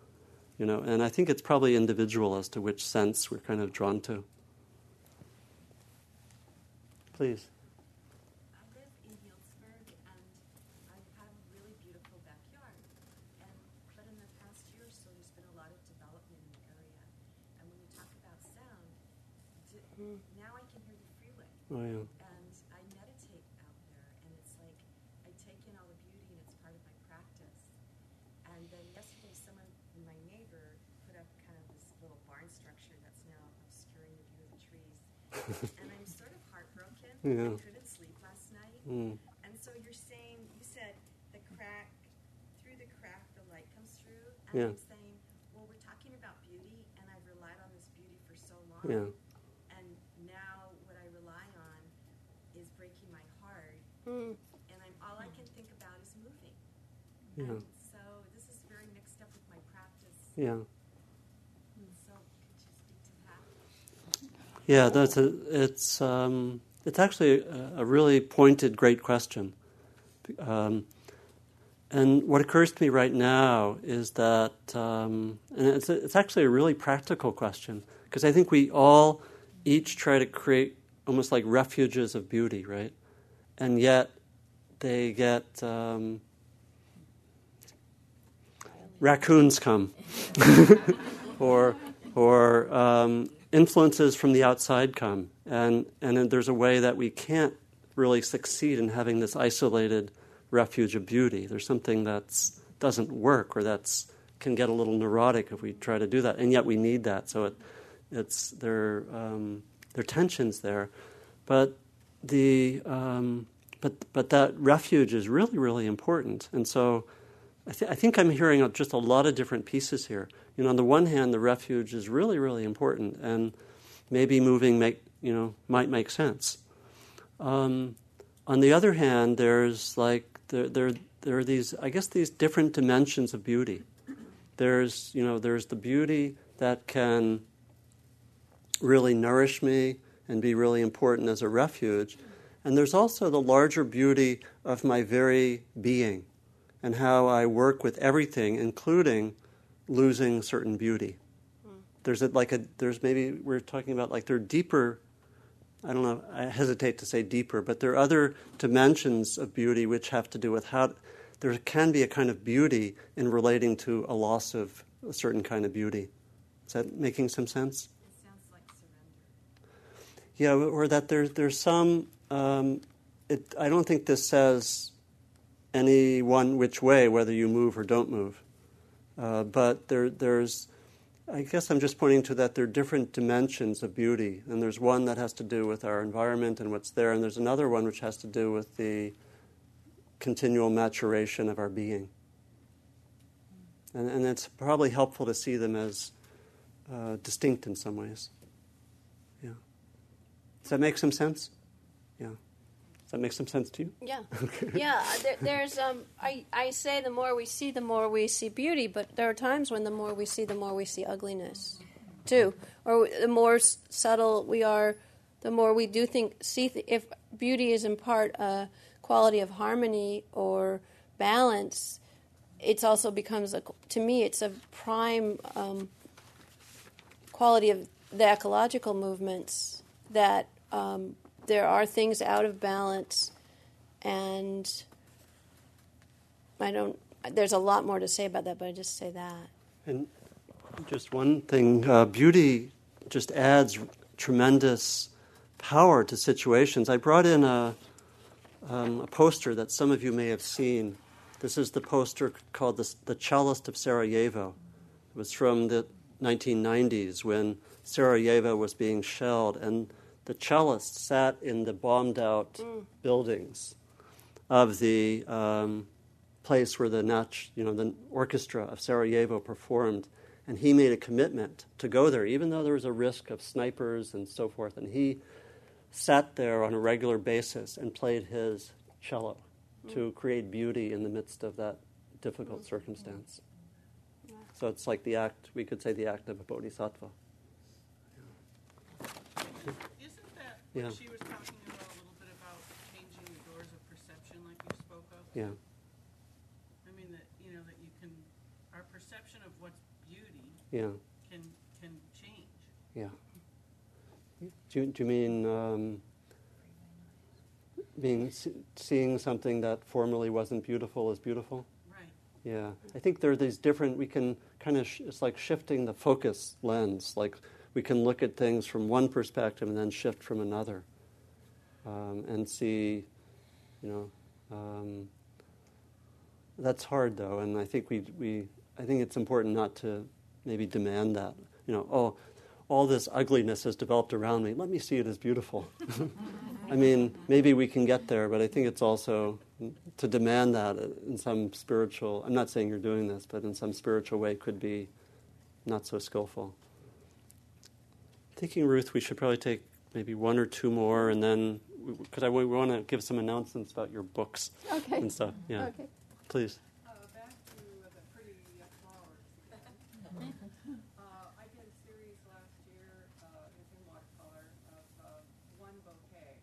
Speaker 2: You know, and I think it's probably individual as to which sense we're kind of drawn to. Please.
Speaker 9: I live in Healdsburg and I have a really beautiful backyard. And but in the past year or so, there's been a lot of development in the area. And when you talk about sound, d- now I can hear the freeway.
Speaker 2: Oh yeah.
Speaker 9: And I meditate out there, and it's like I take in all the beauty, and it's part of my practice. And then yesterday, someone, my neighbor, put up kind of this little barn structure that's now obscuring the view of the trees. and I'm sort of heartbroken.
Speaker 2: Yeah.
Speaker 9: I couldn't sleep last night.
Speaker 2: Mm.
Speaker 9: And so you're saying, you said the crack, through the crack, the light comes through. And
Speaker 2: Yeah.
Speaker 9: I'm saying, well, we're talking about beauty, and I've relied on this beauty for so long.
Speaker 2: Yeah.
Speaker 9: And now what I rely on is breaking my heart,
Speaker 1: Mm.
Speaker 9: and I'm all I can think about is moving.
Speaker 2: Yeah.
Speaker 9: And so this is very mixed up with my practice.
Speaker 2: Yeah.
Speaker 9: So could you speak to that?
Speaker 2: Yeah, that's a, it's um, it's actually a, a really pointed, great question. Um, and what occurs to me right now is that, um, and it's, a, it's actually a really practical question, because I think we all each try to create almost like refuges of beauty, right? And yet they get um, raccoons come, or or um, influences from the outside come, and and there's a way that we can't really succeed in having this isolated refuge of beauty. There's something that doesn't work, or that's can get a little neurotic if we try to do that, and yet we need that. So it, it's there um, there are tensions there, but the um, but but that refuge is really really important, and so. I, th- I think I'm hearing just a lot of different pieces here. You know, on the one hand, the refuge is really, really important, and maybe moving make you know might make sense. Um, on the other hand, there's like there, there there are these I guess these different dimensions of beauty. There's you know there's the beauty that can really nourish me and be really important as a refuge, and there's also the larger beauty of my very being and how I work with everything, including losing certain beauty. There's a, like a there's maybe we're talking about like there are deeper. I don't know. I hesitate to say deeper, but there are other dimensions of beauty which have to do with how there can be a kind of beauty in relating to a loss of a certain kind of beauty. Is that making some sense?
Speaker 9: It sounds like surrender.
Speaker 2: Yeah, or that there's there's some. Um, it, I don't think this says any one which way whether you move or don't move, uh, but there there's. I guess I'm just pointing to that there are different dimensions of beauty, and there's one that has to do with our environment and what's there, and there's another one which has to do with the continual maturation of our being. And, and it's probably helpful to see them as uh, distinct in some ways. Yeah. Does that make some sense? Yeah. Does that make some sense to you?
Speaker 1: Yeah, yeah. There, there's um. I I say the more we see, the more we see beauty. But there are times when the more we see, the more we see ugliness, too. Or the more s- subtle we are, the more we do think see. Th- if beauty is in part a quality of harmony or balance, it's also becomes a. To me, it's a prime um, quality of the ecological movements that um, there are things out of balance, and I don't. There's a lot more to say about that, but I just say that.
Speaker 2: And just one thing uh, beauty just adds tremendous power to situations. I brought in a, um, a poster that some of you may have seen. This is the poster called The, the Cellist of Sarajevo. It was from the 1990s when Sarajevo was being shelled, and the cellist sat in the bombed out mm. buildings of the um, place where the Nach, you know, the orchestra of Sarajevo performed, and he made a commitment to go there, even though there was a risk of snipers and so forth. And he sat there on a regular basis and played his cello mm. to create beauty in the midst of that difficult mm. circumstance. So it's like the act, we could say the act of a bodhisattva.
Speaker 8: Isn't
Speaker 2: Yeah.
Speaker 8: she was talking about a little bit about changing the doors of perception, like you spoke of?
Speaker 2: Yeah.
Speaker 8: I mean that you know that you can, our perception of what's beauty
Speaker 2: Yeah.
Speaker 8: can can change.
Speaker 2: Yeah. Do you, do you mean um, being seeing something that formerly wasn't beautiful is beautiful?
Speaker 8: Right.
Speaker 2: Yeah, I think there are these different. We can kind of sh- it's like shifting the focus lens. Like we can look at things from one perspective and then shift from another, um, and see, you know. Um, that's hard though, and I think we we I think it's important not to maybe demand that. You know, oh, all this ugliness has developed around me. Let me see it as beautiful. I mean, maybe we can get there, but I think it's also to demand that in some spiritual. I'm not saying you're doing this, but in some spiritual way, could be not so skillful. Thinking, Ruth, we should probably take maybe one or two more, and then because I we want to give some announcements about your books
Speaker 1: Okay.
Speaker 2: and stuff. Yeah,
Speaker 1: Okay.
Speaker 2: please.
Speaker 4: Uh, back to uh, the pretty uh, flowers. uh, I did a series last year, uh, it was in watercolor, of uh, one bouquet.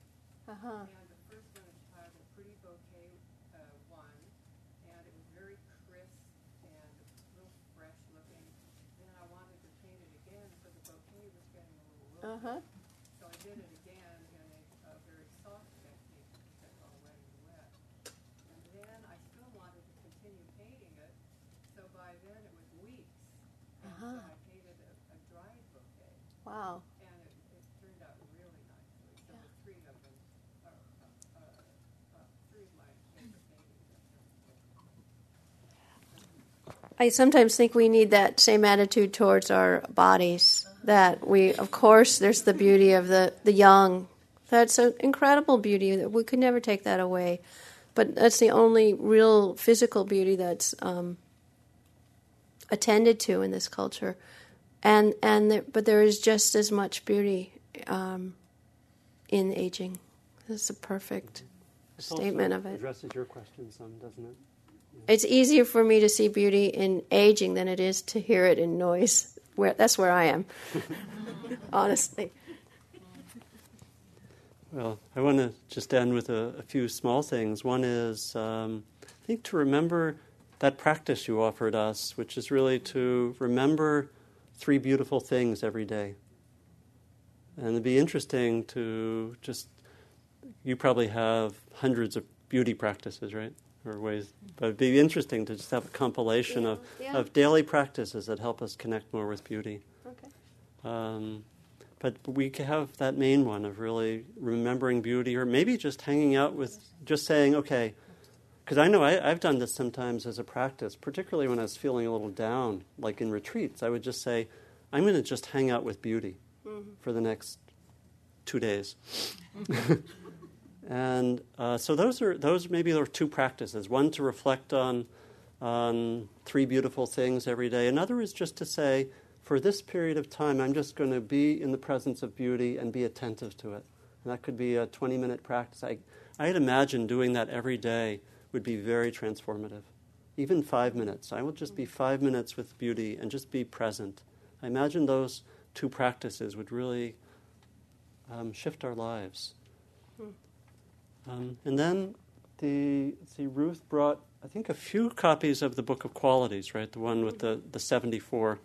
Speaker 1: Uh-huh.
Speaker 4: And the first one is titled Pretty Bouquet uh, One, and it was very crisp and real fresh looking. Then I wanted to paint it again, so the bouquet was getting a little wilted.
Speaker 1: Uh-huh.
Speaker 4: So I did it again in a, a very soft technique, that's already wet. And then I still wanted to continue painting it, so by then it was weeks. And so
Speaker 1: Uh-huh.
Speaker 4: I painted a, a dried bouquet,
Speaker 1: Wow.
Speaker 4: and it, it turned out really nicely. So the three of them are, uh, uh, uh, three of my favorite paintings.
Speaker 1: I sometimes think we need that same attitude towards our bodies. That we, of course, there's the beauty of the, the young. That's an incredible beauty that we could never take that away. But that's the only real physical beauty that's um, attended to in this culture. And and there, but there is just as much beauty um, in aging. That's a perfect
Speaker 2: This
Speaker 1: statement of it.
Speaker 2: Addresses your question some, doesn't it?
Speaker 1: It's easier for me to see beauty in aging than it is to hear it in noise. Where that's where I am, honestly.
Speaker 2: Well, I want to just end with a, a few small things. One is, um, I think, to remember that practice you offered us, which is really to remember three beautiful things every day. And it'd be interesting to just, you probably have hundreds of beauty practices, right? Or ways, but it'd be interesting to just have a compilation of,
Speaker 1: Yeah.
Speaker 2: of daily practices that help us connect more with beauty.
Speaker 1: Okay.
Speaker 2: Um, but we have that main one of really remembering beauty, or maybe just hanging out with, just saying, okay, because I know I, I've done this sometimes as a practice, particularly when I was feeling a little down, like in retreats. I would just say, I'm going to just hang out with beauty for the next two days. and uh, so those are those maybe are two practices. One to reflect on on three beautiful things every day. Another is just to say, for this period of time, I'm just going to be in the presence of beauty and be attentive to it. And that could be a 20 minute practice. I, I'd imagine doing that every day would be very transformative. Even five minutes. I will just be five minutes with beauty and just be present. I imagine those two practices would really um, shift our lives. Um, and then the see Ruth brought I think a few copies of the Book of Qualities, right? The one with the, the 74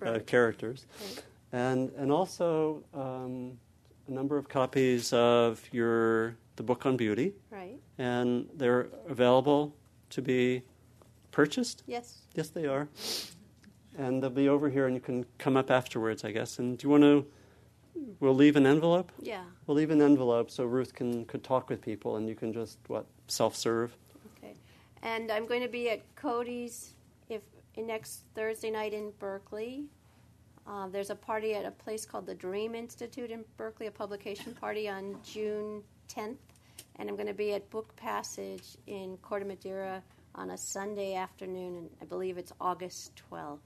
Speaker 2: uh, characters.
Speaker 1: Right.
Speaker 2: And, and also um, a number of copies of your the book on beauty,
Speaker 1: Right?
Speaker 2: and they're available to be purchased.
Speaker 1: Yes.
Speaker 2: Yes, they are. And they'll be over here, and you can come up afterwards, I guess. And do you want to? We'll leave an envelope.
Speaker 1: Yeah.
Speaker 2: We'll leave an envelope so Ruth can could talk with people, and you can just what self-serve.
Speaker 1: Okay. And I'm going to be at Cody's if next Thursday night in Berkeley. Uh, there's a party at a place called the Dream Institute in Berkeley, a publication party on June 10th. And I'm going to be at Book Passage in Corte Madera on a Sunday afternoon, and I believe it's August 12th.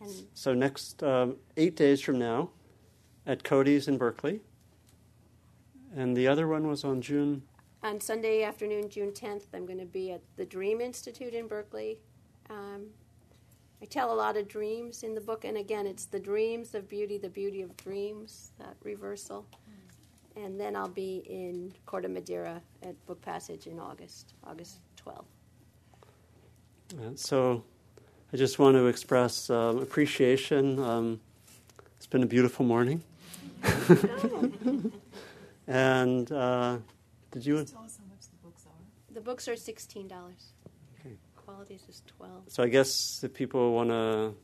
Speaker 1: And
Speaker 2: So next um, eight days from now, at Cody's in Berkeley, and the other one was on June.
Speaker 1: on Sunday afternoon, June 10th, I'm going to be at the Dream Institute in Berkeley. Um, I tell a lot of dreams in the book, and again, it's the dreams of beauty, the beauty of dreams, that reversal. And then I'll be in Corte Madera at Book Passage in August, August 12th.
Speaker 2: Uh, so I just want to express um, appreciation. Um, it's been a beautiful morning. and uh, did you?
Speaker 5: Just tell us how much the books are.
Speaker 1: The books are $16.
Speaker 2: Okay.
Speaker 1: Qualities is 12
Speaker 2: So I guess if people want to,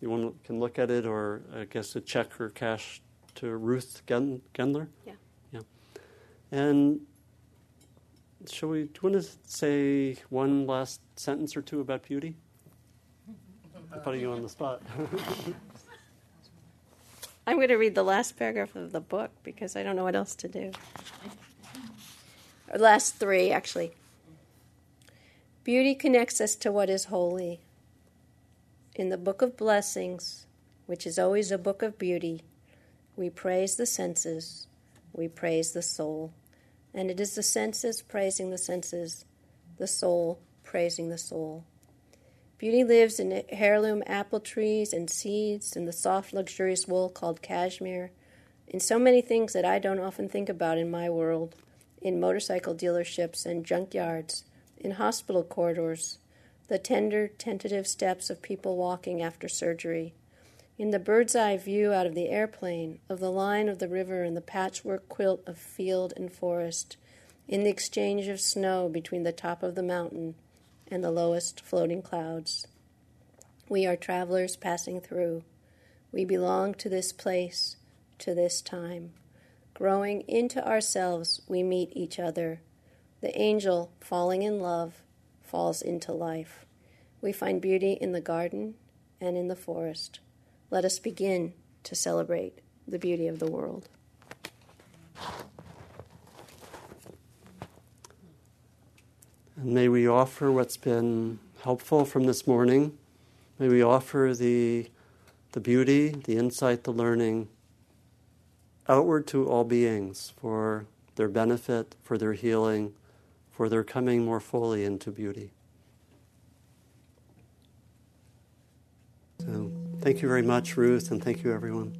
Speaker 2: you want can look at it, or I guess a check or cash to Ruth Gen- Gendler.
Speaker 1: Yeah.
Speaker 2: Yeah. And shall we? Do you want to say one last sentence or two about beauty? I'm putting you on the spot.
Speaker 1: I'm going to read the last paragraph of the book because I don't know what else to do. Or last three, actually. Beauty connects us to what is holy. In the book of blessings, which is always a book of beauty, we praise the senses, we praise the soul. And it is the senses praising the senses, the soul praising the soul. Beauty lives in heirloom apple trees and seeds and the soft, luxurious wool called cashmere, in so many things that I don't often think about in my world, in motorcycle dealerships and junkyards, in hospital corridors, the tender, tentative steps of people walking after surgery, in the bird's eye view out of the airplane of the line of the river and the patchwork quilt of field and forest, in the exchange of snow between the top of the mountain and the lowest floating clouds. We are travelers passing through. We belong to this place, to this time. Growing into ourselves, we meet each other. The angel, falling in love, falls into life. We find beauty in the garden and in the forest. Let us begin to celebrate the beauty of the world.
Speaker 2: And may we offer what's been helpful from this morning. May we offer the, the beauty, the insight, the learning outward to all beings for their benefit, for their healing, for their coming more fully into beauty. So, thank you very much, Ruth, and thank you, everyone.